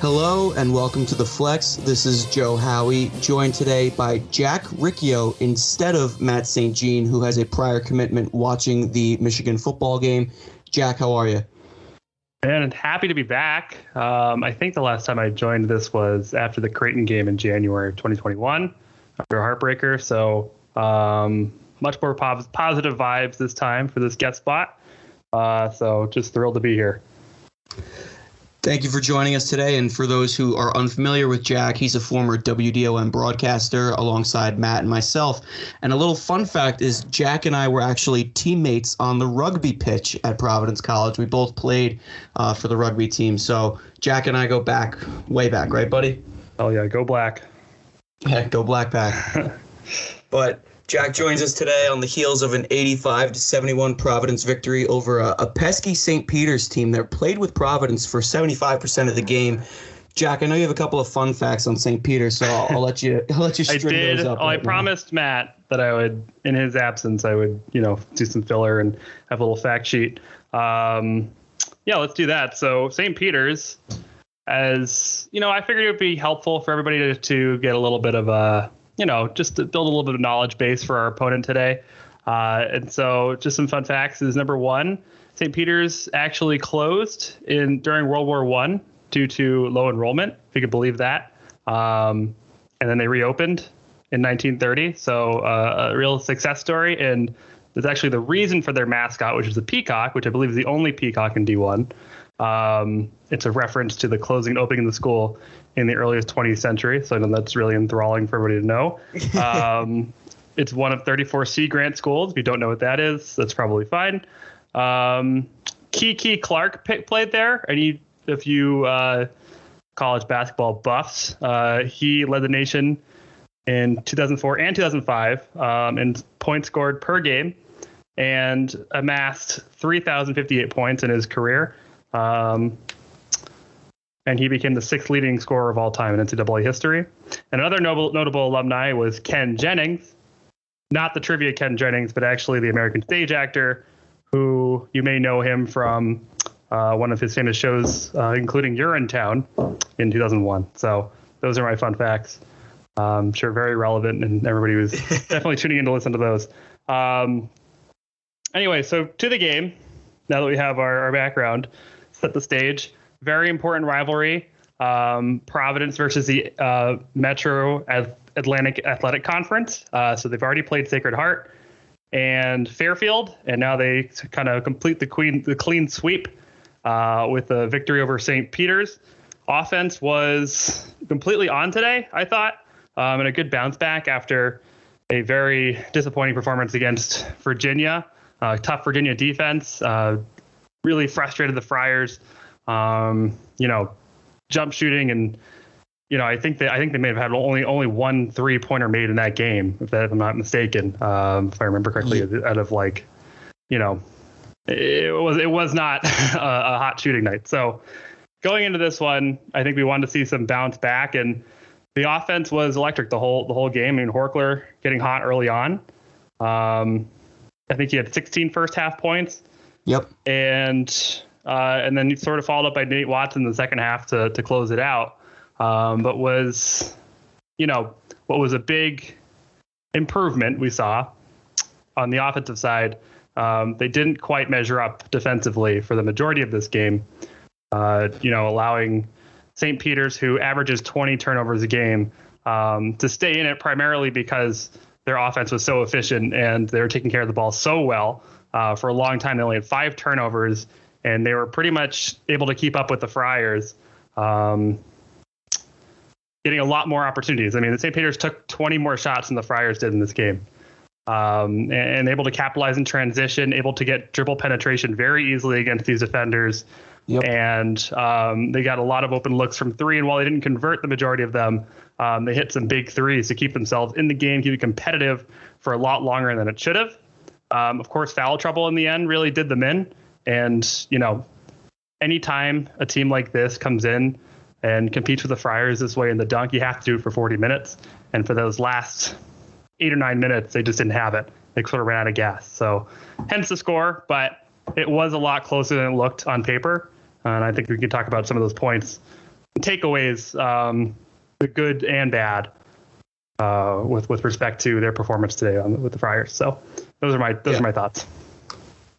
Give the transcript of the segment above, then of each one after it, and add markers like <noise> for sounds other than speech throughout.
Hello and welcome to the Flex. This is Joe Howie, joined today by Jack Riccio instead of Matt St. Jean, who has a prior commitment watching the Michigan football game. Jack, how are you? And happy to be back. Um, I think the last time I joined this was after the Creighton game in January of 2021, after a heartbreaker. So um, much more positive vibes this time for this guest spot. Uh, so just thrilled to be here. Thank you for joining us today. And for those who are unfamiliar with Jack, he's a former WDOM broadcaster alongside Matt and myself. And a little fun fact is Jack and I were actually teammates on the rugby pitch at Providence College. We both played uh, for the rugby team. So Jack and I go back, way back, right, buddy? Oh, yeah, go black. Yeah, go black pack. <laughs> but Jack joins us today on the heels of an 85 to 71 Providence victory over a, a pesky St. Peter's team that played with Providence for 75% of the game. Jack, I know you have a couple of fun facts on St. Peter, so I'll, I'll, let you <laughs> I'll let you string I did. those up. Oh, right I now. promised Matt that I would, in his absence, I would you know do some filler and have a little fact sheet. Um, yeah, let's do that. So St. Peter's, as you know, I figured it would be helpful for everybody to, to get a little bit of a you know, just to build a little bit of knowledge base for our opponent today. Uh, and so, just some fun facts is number one, St. Peter's actually closed in during World War One due to low enrollment, if you could believe that. Um, and then they reopened in 1930. So uh, a real success story. And there's actually the reason for their mascot, which is a peacock, which I believe is the only peacock in D1. Um, it's a reference to the closing and opening of the school in the earliest 20th century. So I know that's really enthralling for everybody to know. <laughs> Um, it's one of 34 Sea Grant schools. If you don't know what that is, that's probably fine. Um, Kiki Clark p- played there. Any if you uh, college basketball buffs, uh, he led the nation in 2004 and 2005 um, in points scored per game and amassed 3,058 points in his career. Um, and he became the sixth leading scorer of all time in NCAA history. And another notable, notable alumni was Ken Jennings, not the trivia Ken Jennings, but actually the American stage actor, who you may know him from uh, one of his famous shows, uh, including Urinetown in 2001. So those are my fun facts. Um, sure very relevant, and everybody was <laughs> definitely tuning in to listen to those. Um, anyway, so to the game. Now that we have our, our background, set the stage very important rivalry. Um, Providence versus the uh, Metro Atlantic Athletic Conference. Uh, so they've already played Sacred Heart and Fairfield, and now they kind of complete the queen the clean sweep uh, with a victory over St. Peter's. Offense was completely on today, I thought, um, and a good bounce back after a very disappointing performance against Virginia. Uh, tough Virginia defense uh, really frustrated the Friars um, you know, jump shooting and you know, I think they I think they may have had only only one three pointer made in that game, if, that, if I'm not mistaken, um, if I remember correctly, out of like, you know, it was it was not <laughs> a, a, hot shooting night. So going into this one, I think we wanted to see some bounce back, and the offense was electric the whole the whole game. I mean, Horchler getting hot early on. Um, I think he had 16 first half points. Yep. And uh, and then sort of followed up by Nate Watson in the second half to to close it out. Um, but was, you know, what was a big improvement we saw on the offensive side. Um, they didn't quite measure up defensively for the majority of this game. Uh, you know, allowing St. Peter's, who averages 20 turnovers a game, um, to stay in it primarily because their offense was so efficient and they were taking care of the ball so well. Uh, for a long time, they only had five turnovers and they were pretty much able to keep up with the Friars, um, getting a lot more opportunities. I mean, the St. Peter's took 20 more shots than the Friars did in this game, um, and, and, able to capitalize in transition, able to get dribble penetration very easily against these defenders. Yep. And um, they got a lot of open looks from three. And while they didn't convert the majority of them, um, they hit some big threes to keep themselves in the game, keep it competitive for a lot longer than it should have. Um, of course, foul trouble in the end really did them in. And, you know, anytime a team like this comes in and competes with the Friars this way in the dunk, you have to do it for 40 minutes. And for those last eight or nine minutes, they just didn't have it. They sort of ran out of gas. So, hence the score. But it was a lot closer than it looked on paper. And I think we can talk about some of those points takeaways, um, the good and bad, uh, with with respect to their performance today on, with the Friars. So those are my those yeah. are my thoughts.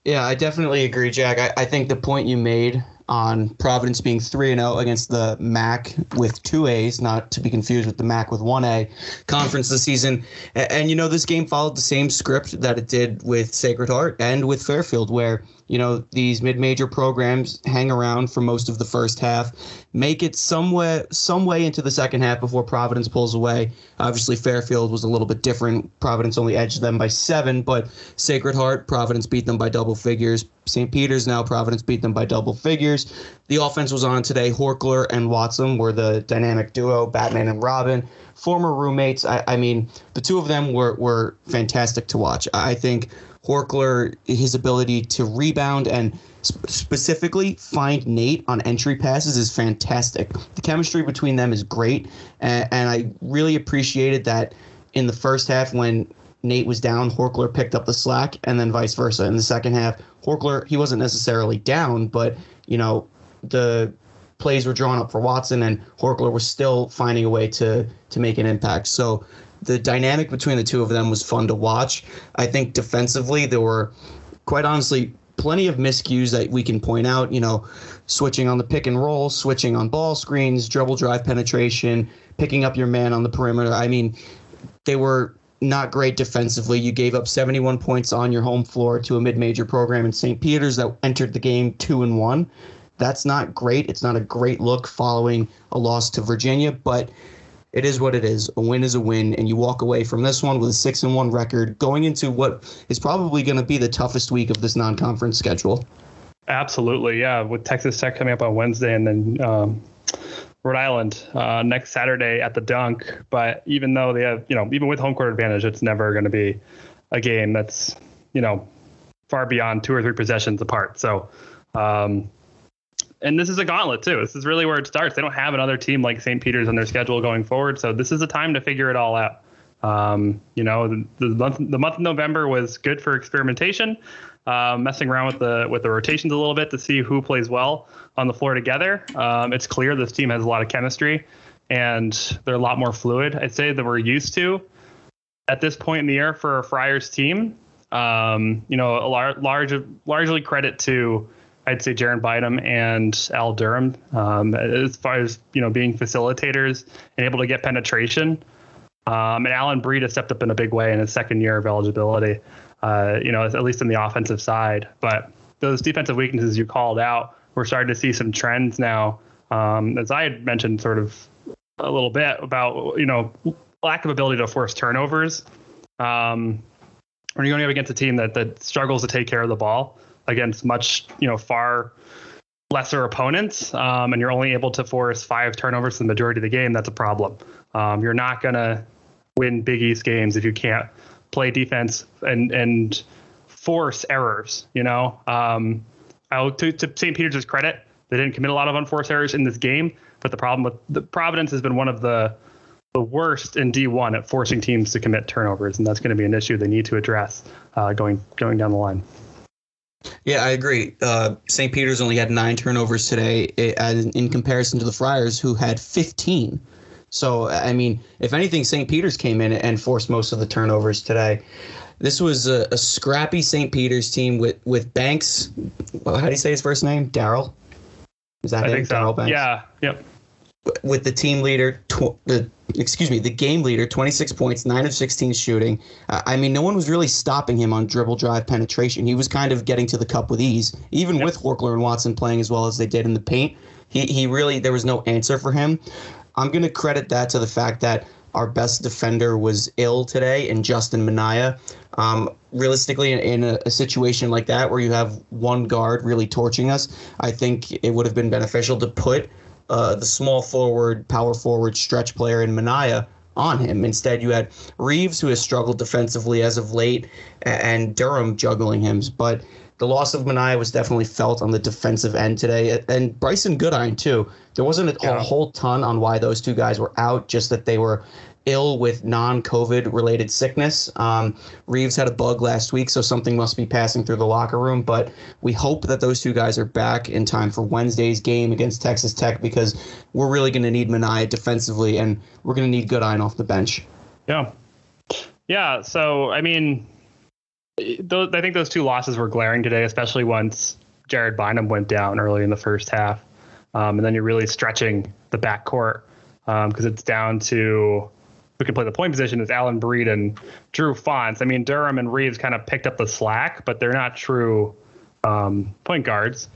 Yeah, I definitely agree, Jack. I, I think the point you made on Providence being 3 and 0 against the MAC with two A's, not to be confused with the MAC with one A conference this season. And, and, you know, this game followed the same script that it did with Sacred Heart and with Fairfield, where you know these mid-major programs hang around for most of the first half make it somewhere some way into the second half before providence pulls away. Obviously fairfield was a little bit different. Providence only edged them by seven but sacred heart providence beat them by double figures. St peter's now providence beat them by double figures. The offense was on today. Horchler and watson were the dynamic duo batman and robin. Former roommates i, I mean the two of them were, were fantastic to watch. I think Horchler, his ability to rebound and sp- specifically find Nate on entry passes is fantastic. The chemistry between them is great, and, and I really appreciated that in the first half when Nate was down, Horchler picked up the slack, and then vice versa. In the second half, Horchler he wasn't necessarily down, but you know the plays were drawn up for Watson, and Horchler was still finding a way to to make an impact. So the dynamic between the two of them was fun to watch. I think defensively there were, quite honestly, plenty of miscues that we can point out. You know, switching on the pick and roll, switching on ball screens, dribble drive penetration, picking up your man on the perimeter. I mean, they were not great defensively. You gave up 71 points on your home floor to a mid-major program in St. Peter's that entered the game two and one. That's not great. It's not a great look following a loss to Virginia, but it is what it is. A win is a win, and you walk away from this one with a six and one record, going into what is probably going to be the toughest week of this non-conference schedule. Absolutely, yeah. With Texas Tech coming up on Wednesday, and then um, Rhode Island uh, next Saturday at the Dunk. But even though they have, you know, even with home court advantage, it's never going to be a game that's, you know, far beyond two or three possessions apart. So. Um, and this is a gauntlet too. This is really where it starts. They don't have another team like St. Peter's on their schedule going forward, so this is a time to figure it all out. Um, you know, the, the, month the month of November was good for experimentation, uh, messing around with the with the rotations a little bit to see who plays well on the floor together. Um, it's clear this team has a lot of chemistry, and they're a lot more fluid. I'd say than we're used to at this point in the year for a Friars team. Um, you know, a lar- large largely credit to I'd say Jared Bynum and Al Durham, um, as far as you know, being facilitators and able to get penetration. Um, and Alyn Breed has stepped up in a big way in his second year of eligibility. Uh, you know, at least in the offensive side. But those defensive weaknesses you called out, we're starting to see some trends now. Um, as I had mentioned, sort of a little bit about you know lack of ability to force turnovers. Um, when you're going up against a team that that struggles to take care of the ball, against much you know far lesser opponents, um, and you're only able to force five turnovers for the majority of the game, that's a problem. Um, you're not gonna win Big East games if you can't play defense and and force errors. You know, um, I'll, to, to St. Peter's credit, they didn't commit a lot of unforced errors in this game, but the problem with the Providence has been one of the the worst in D1 at forcing teams to commit turnovers, and that's going to be an issue they need to address uh, going going down the line. Yeah, I agree. Uh, St. Peter's only had nine turnovers today, in comparison to the Friars, who had 15. So, I mean, if anything, St. Peter's came in and forced most of the turnovers today. This was a, a scrappy St. Peter's team with with Banks. How do you say his first name? Daryl. Is that I him? Daryl Banks. Yeah. Yep with the team leader, tw- the excuse me, the game leader, 26 points, 9 of 16 shooting. Uh, I mean, no one was really stopping him on dribble drive penetration. He was kind of getting to the cup with ease, even yep. with Horchler and Watson playing as well as they did in the paint. He, he really, there was no answer for him. I'm going to credit that to the fact that our best defender was ill today in Justin Minaya. Um, realistically, in, in a, a, situation like that where you have one guard really torching us, I think it would have been beneficial to put uh, the small forward, power forward, stretch player in Minaya on him. Instead, you had Reeves, who has struggled defensively as of late, and Durham juggling him. But the loss of Minaya was definitely felt on the defensive end today, and Brycen Goodine too. There wasn't a, yeah. a whole ton on why those two guys were out, just that they were ill with non-COVID related sickness. Um, Reeves had a bug last week, so something must be passing through the locker room. But we hope that those two guys are back in time for Wednesday's game against Texas Tech because we're really going to need Minaya defensively, and we're going to need Goodine off the bench. Yeah, yeah. So I mean, those, I think those two losses were glaring today, especially once Jared Bynum went down early in the first half, um, and then you're really stretching the backcourt because um, it's down to who can play the point position is Alyn Breed and Drew Fonts. I mean, Durham and Reeves kind of picked up the slack, but they're not true um, point guards.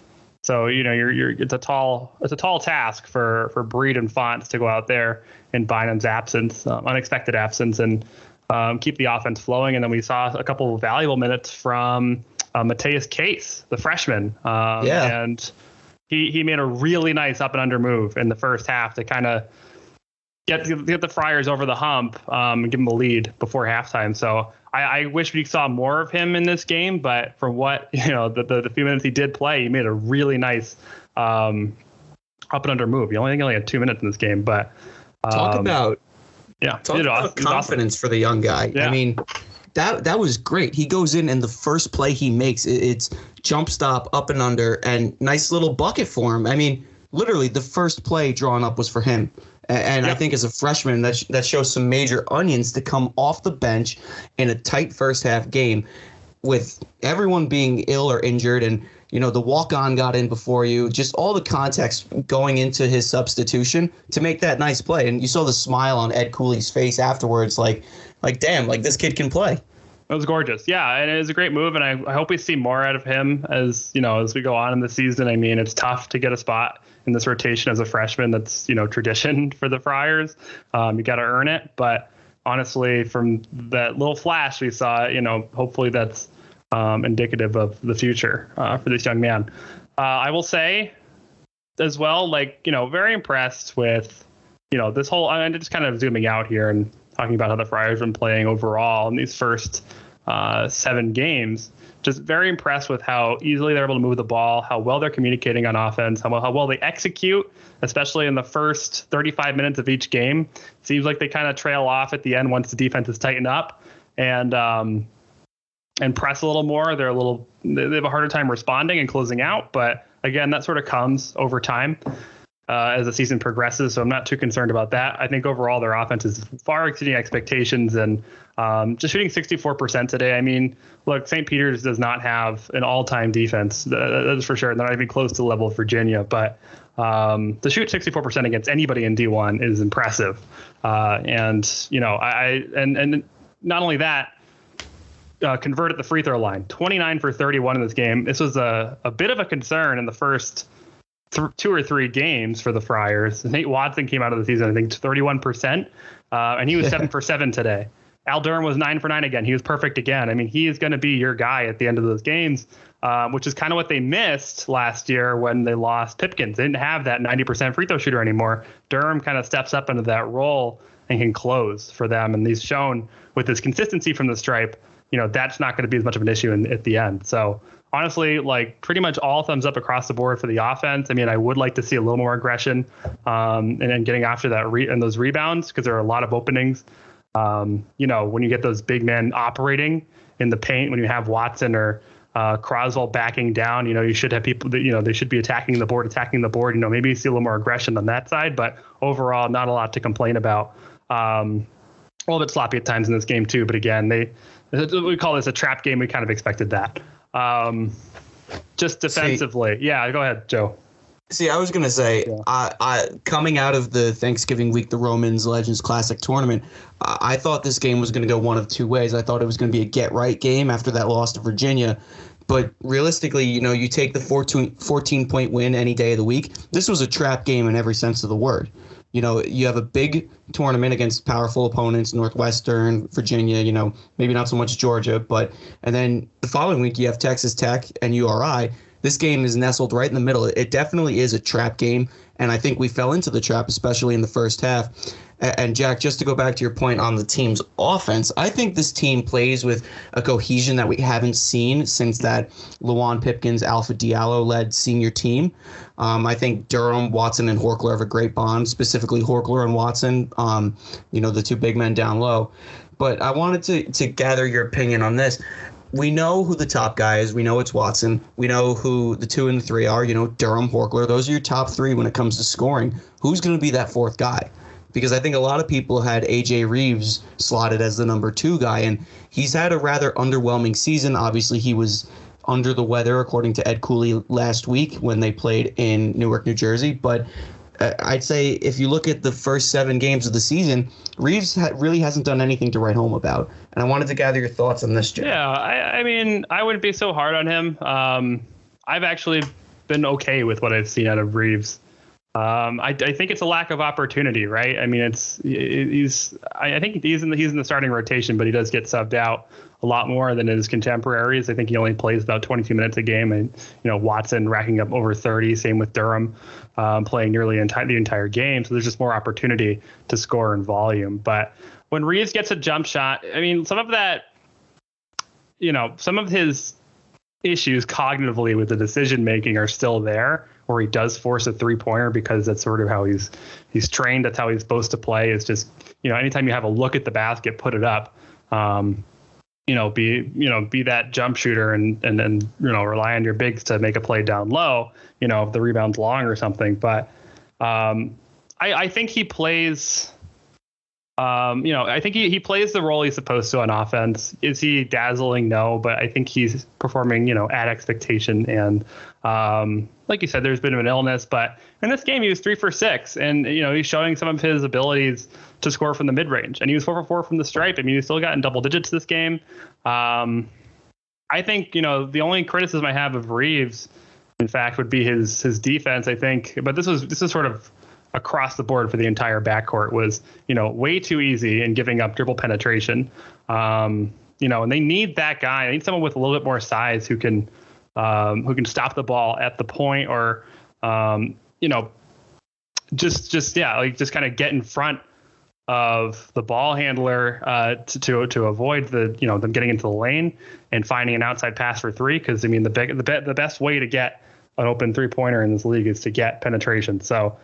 So you know, you're, you're it's a tall it's a tall task for for Breed and Fonts to go out there in Bynum's absence, um, unexpected absence, and um, keep the offense flowing. And then we saw a couple of valuable minutes from uh, Matteus Case, the freshman. Um, yeah. And he he made a really nice up and under move in the first half to kind of get get the Friars over the hump um, and give them a lead before halftime. So I, I, wish we saw more of him in this game, but from what <laughs> you know, the, the, the few minutes he did play, he made a really nice um, up and under move. He only, only had two minutes in this game, but um, talk about yeah, talk about confidence awesome. for the young guy. Yeah. I mean. That, that was great. He goes in and the first play he makes, it's jump stop up and under and nice little bucket for him. I mean, literally the first play drawn up was for him. And yep. I think as a freshman, that, sh- that shows some major onions to come off the bench in a tight first half game with everyone being ill or injured. And you know the walk on got in before you just all the context going into his substitution to make that nice play. And you saw the smile on ed cooley's face afterwards like like damn like this kid can play it was gorgeous yeah and it was a great move and I, I hope we see more out of him as you know as we go on in the season i mean it's tough to get a spot in this rotation as a freshman. That's you know tradition <laughs> for the Friars. Um, you got to earn it. But honestly, from that little flash we saw, you know, hopefully that's um, indicative of the future uh, for this young man. Uh, I will say as well, like you know, very impressed with you know this whole. I'm just kind of zooming out here and talking about how the Friars have been playing overall in these first uh, seven games just very impressed with how easily they're able to move the ball, how well they're communicating on offense, how well, how well they execute, especially in the first 35 minutes of each game. Seems like they kind of trail off at the end once the defense is tightened up and um, and press a little more. They're a little they have a harder time responding and closing out, but again, that sort of comes over time uh, as the season progresses. So I'm not too concerned about that. I think overall their offense is far exceeding expectations and um, just shooting 64% today. I mean, look, St. Peter's does not have an all-time defense. That's for sure. They're not even close to the level of Virginia, but um, to shoot 64% against anybody in D1 is impressive. Uh, and you know, I and and not only that. Uh, converted the free throw line 29 for 31 in this game. This was a, a bit of a concern in the first th- two or three games for the Friars. Nate Watson came out of the season, I think, 31%, uh, and he was seven for seven today. Al Durham was nine for nine again. He was perfect again. I mean, he is going to be your guy at the end of those games, um, which is kind of what they missed last year when they lost Pipkins. They didn't have that 90% free throw shooter anymore. Durham kind of steps up into that role and can close for them. And he's shown with his consistency from the stripe, you know, that's not going to be as much of an issue in, at the end. So honestly, like pretty much all thumbs up across the board for the offense. I mean, I would like to see a little more aggression um, and getting after that re- and those rebounds because there are a lot of openings. Um, you know, when you get those big men operating in the paint, when you have Watson or uh, Croswell backing down, you know, you should have people that, you know, they should be attacking the board, attacking the board. You know, maybe you see a little more aggression on that side, but overall, not a lot to complain about. Um, a little bit sloppy at times in this game too, but again, they we call this a trap game. We kind of expected that. Um, just defensively, see, yeah. Go ahead, Joe. See, I was gonna say, yeah. I, I coming out of the Thanksgiving week, the Romans Legends Classic tournament, I, I thought this game was gonna go one of two ways. I thought it was gonna be a get right game after that loss to Virginia, but realistically, you know, you take the 14, 14 point win any day of the week. This was a trap game in every sense of the word you know, you have a big tournament against powerful opponents, Northwestern, Virginia, you know, maybe not so much Georgia, but and then the following week you have Texas Tech and URI. This game is nestled right in the middle. It definitely is a trap game, and I think we fell into the trap, especially in the first half. And Jack, just to go back to your point on the team's offense, I think this team plays with a cohesion that we haven't seen since that Luwane Pipkins, Alpha Diallo led senior team. Um, I think Durham, Watson, and Horchler have a great bond, specifically Horchler and Watson, um, you know, the two big men down low. But I wanted to, to gather your opinion on this we know who the top guy is. We know it's Watson. We know who the two and the three are. You know, Durham, Horchler. Those are your top three when it comes to scoring. Who's going to be that fourth guy? Because I think a lot of people had AJ Reeves slotted as the number two guy, and he's had a rather underwhelming season. Obviously, he was under the weather, according to Ed Cooley last week when they played in Newark, New Jersey. But uh, I'd say if you look at the first seven games of the season, Reeves ha- really hasn't done anything to write home about. And I wanted to gather your thoughts on this, Jim. Yeah, I, I, mean, I wouldn't be so hard on him. Um, I've actually been okay with what I've seen out of Reeves. Um, I, I, think it's a lack of opportunity, right? I mean, it's he's I, think he's in the he's in the starting rotation, but he does get subbed out a lot more than his contemporaries. I think he only plays about 22 minutes a game, and you know Watson racking up over 30. Same with Durham, um, playing nearly enti- the entire game. So there's just more opportunity to score in volume. But when Reeves gets a jump shot, I mean, some of that, you know, some of his issues cognitively with the decision making are still there where he does force a three pointer because that's sort of how he's he's trained. That's how he's supposed to play. Is just you know anytime you have a look at the basket, put it up. Um, you know, be you know be that jump shooter and and then you know rely on your bigs to make a play down low. You know if the rebound's long or something. But um, I, I think he plays um, you know, I think he, he plays the role he's supposed to on offense. Is he dazzling? No, but I think he's performing, you know, at expectation. And um, like you said, there's been an illness, but in this game he was three for six, and you know he's showing some of his abilities to score from the mid range. And he was four for four from the stripe. I mean, he's still got in double digits this game. Um, I think you know the only criticism I have of Reeves, in fact, would be his his defense. I think, but this was this is sort of across the board for the entire backcourt was, you know, way too easy in giving up dribble penetration. Um, you know, and they need that guy. They need someone with a little bit more size who can um, who can stop the ball at the point or um, you know, just just yeah, like just kind of get in front of the ball handler uh, to, to to avoid the you know them getting into the lane and finding an outside pass for three because I mean the big the, be, the best way to get an open three pointer in this league is to get penetration. So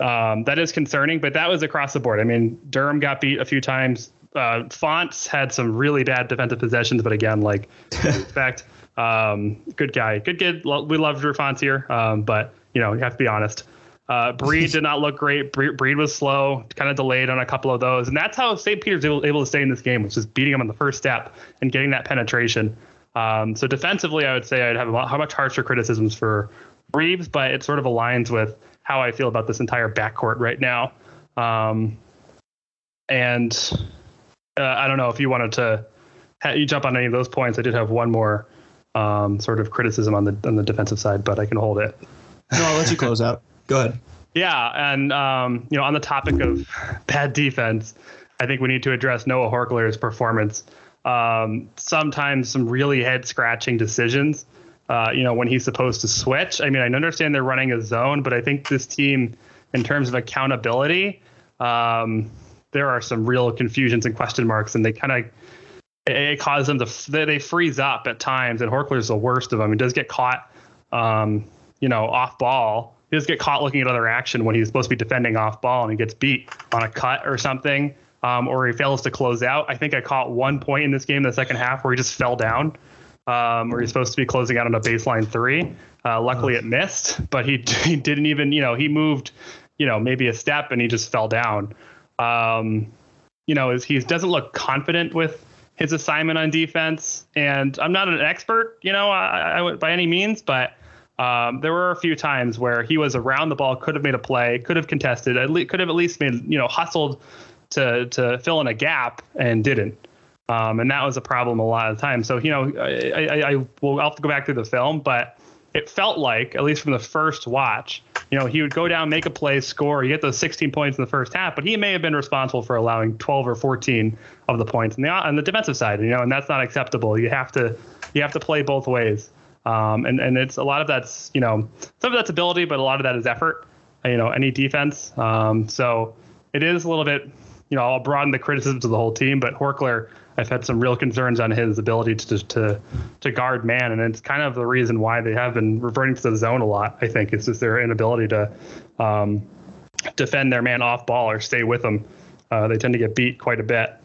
um, that is concerning, but that was across the board. I mean, Durham got beat a few times. Uh, Fonts had some really bad defensive possessions, but again, like <laughs> expect, um, good guy, good kid. We love Drew Fonts here, um, but you know you have to be honest. Uh, Breed <laughs> did not look great. Breed, was slow, kind of delayed on a couple of those, and that's how St. Peter's able, able to stay in this game, which is beating them on the first step and getting that penetration. Um, so defensively, I would say I'd have a lot, how much harsher criticisms for Reeves, but it sort of aligns with how I feel about this entire backcourt right now. Um, and uh, I don't know if you wanted to ha- you jump on any of those points. I did have one more um, sort of criticism on the on the defensive side, but I can hold it. No, I'll let you <laughs> close out. Go ahead. Yeah, and um, you know, on the topic of <laughs> bad defense, I think we need to address Noah Horchler's performance. Um, sometimes some really head scratching decisions uh, you know, when he's supposed to switch. I mean, I understand they're running a zone, but I think this team, in terms of accountability, um, there are some real confusions and question marks, and they kind of it causes them to they freeze up at times. And Horchler's the worst of them. He does get caught, um, you know, off ball. He does get caught looking at other action when he's supposed to be defending off ball, and he gets beat on a cut or something. Um, or he fails to close out. I think I caught one point in this game in the second half where he just fell down um, where he's supposed to be closing out on a baseline three. Uh, luckily, it missed, but he, <laughs> he didn't even, you know, he moved, you know, maybe a step and he just fell down. Um, you know, he doesn't look confident with his assignment on defense. And I'm not an expert, you know, I, I, by any means, but um, there were a few times where he was around the ball, could have made a play, could have contested, at could have at least made, you know, hustled to to fill in a gap and didn't. Um, and that was a problem a lot of the time. So, you know, I, I, I will have to go back through the film, but it felt like, at least from the first watch, you know, he would go down, make a play, score, you get those 16 points in the first half, but he may have been responsible for allowing 12 or 14 of the points on the on the defensive side, you know, and that's not acceptable. You have to you have to play both ways. Um, and and it's a lot of that's you know some of that's ability, but a lot of that is effort. You know, any defense. Um, so it is a little bit, you know, I'll broaden the criticism to the whole team, but Horchler, I've had some real concerns on his ability to to to guard man, and it's kind of the reason why they have been reverting to the zone a lot. I think it's just their inability to um, defend their man off ball or stay with them. Uh, they tend to get beat quite a bit.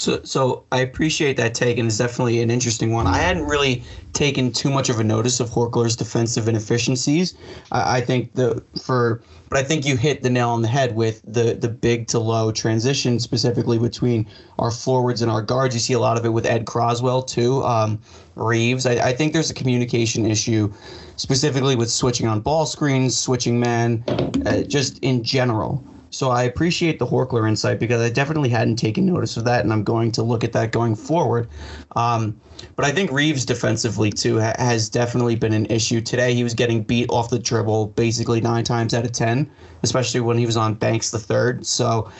So, so I appreciate that take, and it's definitely an interesting one. I hadn't really taken too much of a notice of Horchler's defensive inefficiencies. I, I think the for, but I think you hit the nail on the head with the the big to low transition, specifically between our forwards and our guards. You see a lot of it with Ed Croswell too. Um, Reeves, I, I think there's a communication issue, specifically with switching on ball screens, switching man, uh, just in general. So I appreciate the Horchler insight because I definitely hadn't taken notice of that, and I'm going to look at that going forward. Um, but I think Reeves defensively too ha- has definitely been an issue today. He was getting beat off the dribble basically nine times out of ten, especially when he was on Banks the third. So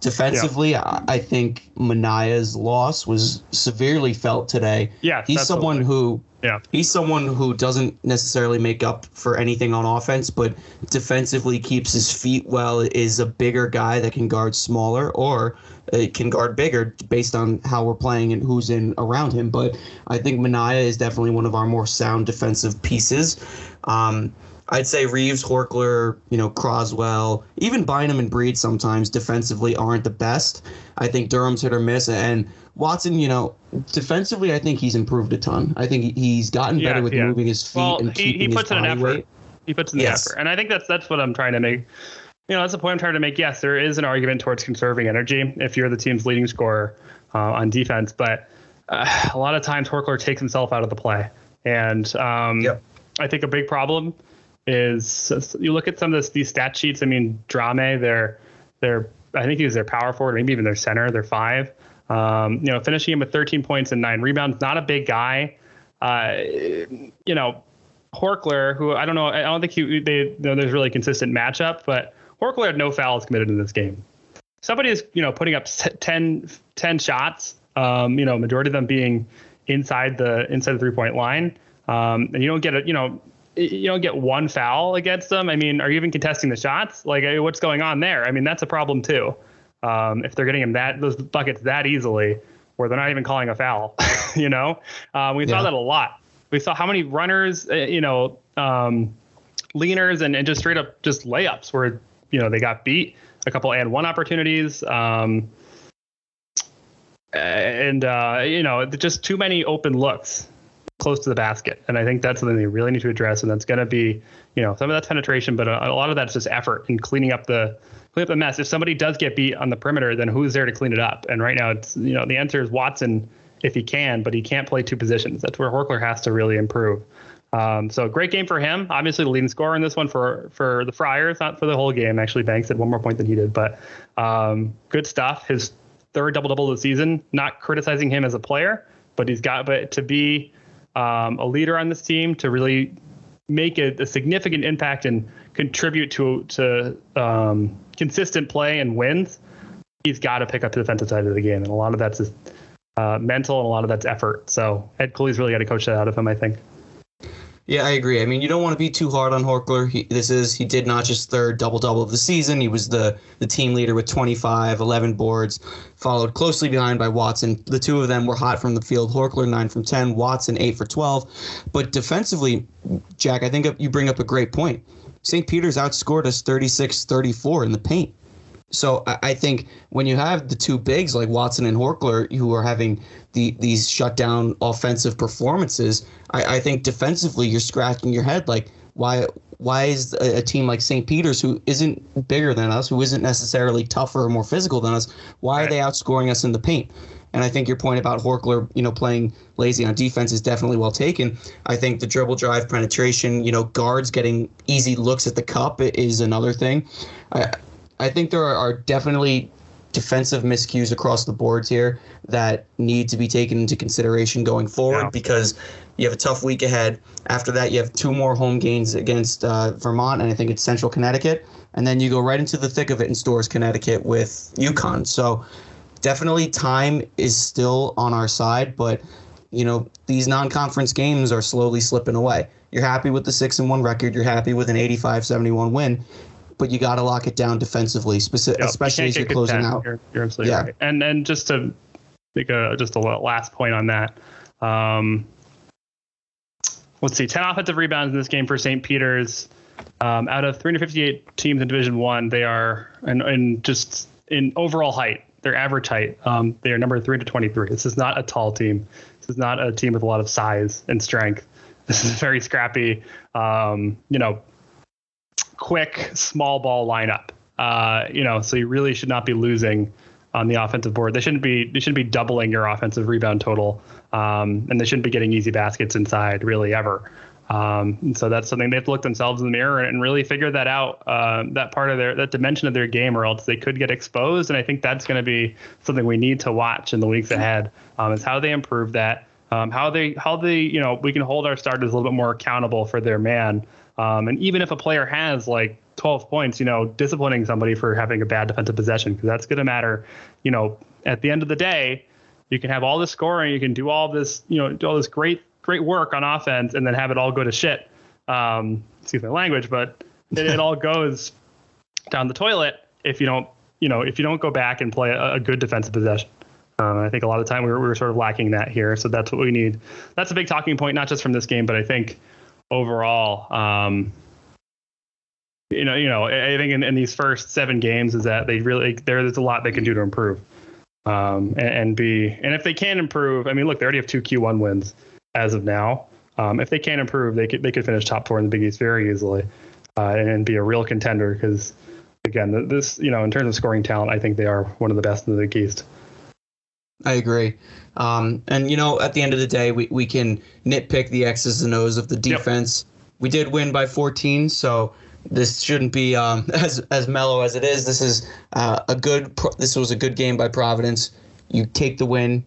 defensively, yeah. I think Minaya's loss was severely felt today. Yeah, he's someone who yeah. He's someone who doesn't necessarily make up for anything on offense, but defensively keeps his feet well, is a bigger guy that can guard smaller or uh, can guard bigger based on how we're playing and who's in around him. But I think Minaya is definitely one of our more sound defensive pieces. Um, I'd say Reeves, Horchler, you know, Croswell, even Bynum and Breed sometimes defensively aren't the best. I think Durham's hit or miss. And Watson, you know, defensively, I think he's improved a ton. I think he's gotten better yeah, with yeah. moving his feet well, and he, keeping he puts his in an effort. Weight. He puts in the yes. effort, and I think that's that's what I'm trying to make. You know, that's the point I'm trying to make. Yes, there is an argument towards conserving energy if you're the team's leading scorer uh, on defense, but uh, a lot of times Horchler takes himself out of the play, and um, yep. I think a big problem is you look at some of this, these stat sheets. I mean, Drame, they're they're I think he's their power forward, maybe even their center. They're five. Um, you know, finishing him with 13 points and nine rebounds. Not a big guy. Uh, you know, Horchler, who I don't know, I don't think he they know, there's really consistent matchup, but Horchler had no fouls committed in this game. Somebody is you know putting up 10, 10 shots. Um, you know, majority of them being inside the inside the three point line. Um, and you don't get a you know you don't get one foul against them. I mean, are you even contesting the shots? Like, what's going on there? I mean, that's a problem too. Um, if they're getting him that those buckets that easily, where they're not even calling a foul, <laughs> you know, um, we yeah. saw that a lot. We saw how many runners, uh, you know, um, leaners and, and just straight up just layups where you know they got beat. A couple and one opportunities. Um, and uh, you know, just too many open looks close to the basket. And I think that's something they really need to address. And that's going to be, you know, some of that's penetration, but a, a lot of that's just effort in cleaning up the clean up the mess. If somebody does get beat on the perimeter, then who's there to clean it up? And right now, it's you know, the answer is Watson if he can, but he can't play two positions. That's where Horchler has to really improve. Um, so great game for him. Obviously, the leading scorer in this one for for the Friars, not for the whole game. Actually, Banks had one more point than he did, but um, good stuff. His third double double of the season. Not criticizing him as a player, but he's got but to be um, a leader on this team to really make a, a significant impact and contribute to to um, consistent play and wins, he's got to pick up the defensive side of the game, and a lot of that's just, uh, mental and a lot of that's effort. So Ed Cooley's really got to coach that out of him, I think. Yeah, I agree. I mean, you don't want to be too hard on Horchler. He, this is he did not just third double double of the season. He was the the team leader with 25, 11 boards, followed closely behind by Watson. The two of them were hot from the field. Horchler nine from 10, Watson eight for 12. But defensively, Jack, I think you bring up a great point. St. Peter's outscored us 36-34 in the paint. So I think when you have the two bigs like Watson and Horchler who are having the these shutdown offensive performances, I, I think defensively you're scratching your head like why why is a, a team like St. Peter's who isn't bigger than us, who isn't necessarily tougher or more physical than us, why are they outscoring us in the paint? And I think your point about Horchler, you know, playing lazy on defense is definitely well taken. I think the dribble drive penetration, you know, guards getting easy looks at the cup is another thing. I, I think there are, are definitely defensive miscues across the boards here that need to be taken into consideration going forward yeah. because you have a tough week ahead. After that, you have two more home games against uh, Vermont, and I think it's Central Connecticut, and then you go right into the thick of it in Storrs, Connecticut with UConn. So definitely time is still on our side, but you know these non-conference games are slowly slipping away. You're happy with the six and one record. You're happy with an 85-71 win but you got to lock it down defensively, speci- Yep, especially you as you're closing out. You're, you're absolutely Yeah. right. And and just to make a just a last point on that. Um, let's see, 10 offensive rebounds in this game for St. Peter's. Um, out of 358 teams in Division One, they are and, and just in overall height, their average height, um, they are number three to 23. This is not a tall team. This is not a team with a lot of size and strength. This is very scrappy, um, you know, quick small ball lineup. Uh, you know, so you really should not be losing on the offensive board. They shouldn't be they shouldn't be doubling your offensive rebound total, um, and they shouldn't be getting easy baskets inside really ever. Um, and so that's something they have to look themselves in the mirror and really figure that out, uh, that part of their that dimension of their game, or else they could get exposed. And I think that's going to be something we need to watch in the weeks ahead. Um, is how they improve that, um, how they how they you know we can hold our starters a little bit more accountable for their man. Um, and even if a player has like 12 points, you know, disciplining somebody for having a bad defensive possession, because that's going to matter. You know, at the end of the day, you can have all this scoring, you can do all this, you know, do all this great, great work on offense, and then have it all go to shit. Um, excuse my language, but it, it all goes down the toilet if you don't, you know, if you don't go back and play a, a good defensive possession. Um, I think a lot of time we were, we were sort of lacking that here, so that's what we need. That's a big talking point, not just from this game, but I think overall. Um, you know, you know, I think in, in these first seven games is that they really there's a lot they can do to improve, um, and, and be and if they can improve, I mean, look, they already have two Q1 wins as of now. Um, if they can improve, they could they could finish top four in the Big East very easily, uh, and, and be a real contender because again, this you know in terms of scoring talent, I think they are one of the best in the Big East. I agree. Um, and you know, at the end of the day, we, we can nitpick the X's and O's of the defense. We did win by 14, so this shouldn't be um, <laughs> as as mellow as it is. This is uh, a good. This was a good game by Providence. You take the win.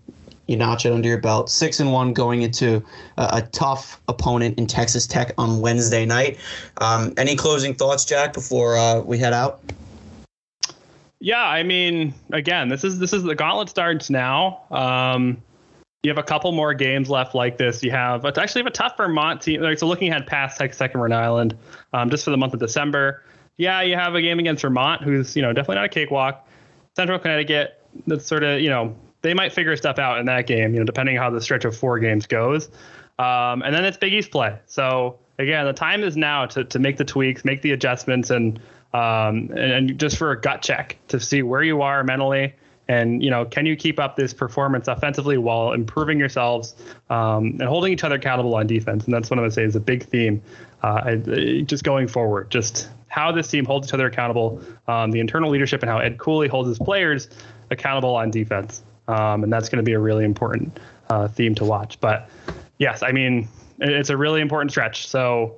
You notch it under your belt. Six and one going into a, a tough opponent in Texas Tech on Wednesday night. Um, any closing thoughts, Jack, before uh, we head out? Yeah, I mean, again, this is this is the gauntlet starts now. Um, you have a couple more games left like this. You have it's actually have a tough Vermont team. Like, so looking ahead past Tech and Rhode Island, um, just for the month of December. Yeah, you have a game against Vermont, who's you know definitely not a cakewalk. Central Connecticut, that's sort of you know they might figure stuff out in that game. You know, depending on how the stretch of four games goes. Um, and then it's Big East play. So again, the time is now to to make the tweaks, make the adjustments, and um, and, and just for a gut check to see where you are mentally and you know can you keep up this performance offensively while improving yourselves um, and holding each other accountable on defense. And that's what i'm going to say is a big theme uh, just going forward just how this team holds each other accountable um, the internal leadership and how ed cooley holds his players accountable on defense. Um, and that's going to be a really important uh, theme to watch. But yes i mean it's a really important stretch. So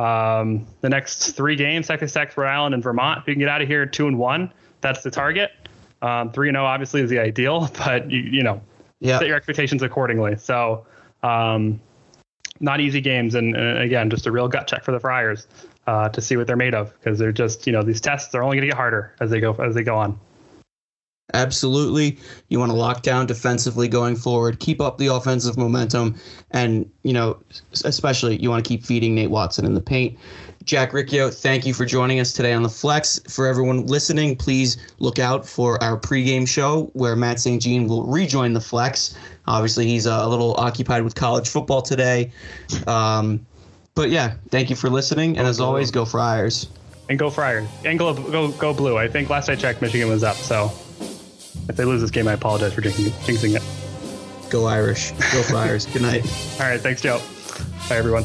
um, the next three games, Texas Tech, Rhode Island, and Vermont. If you can get out of here two and one, that's the target. Um, three and zero obviously is the ideal, <laughs> but you you know Yeah. set your expectations accordingly. So um, not easy games, and, and again, just a real gut check for the Friars uh, to see what they're made of because they're just you know these tests are only going to get harder as they go as they go on. Absolutely. You want to lock down defensively going forward, keep up the offensive momentum, and, you know, especially you want to keep feeding Nate Watson in the paint. Jack Riccio, thank you for joining us today on the Flex. For everyone listening, please look out for our pregame show where Matt St. Jean will rejoin the Flex. Obviously, he's uh, a little occupied with college football today. Um, but yeah, thank you for listening. And as always, go Friars. And go Friars and go go go blue. I think last I checked, Michigan was up. So if they lose this game, I apologize for jinxing, jinxing it. Go Irish. Go Flyers. Good night. <laughs> All right, thanks, Joe. Bye, everyone.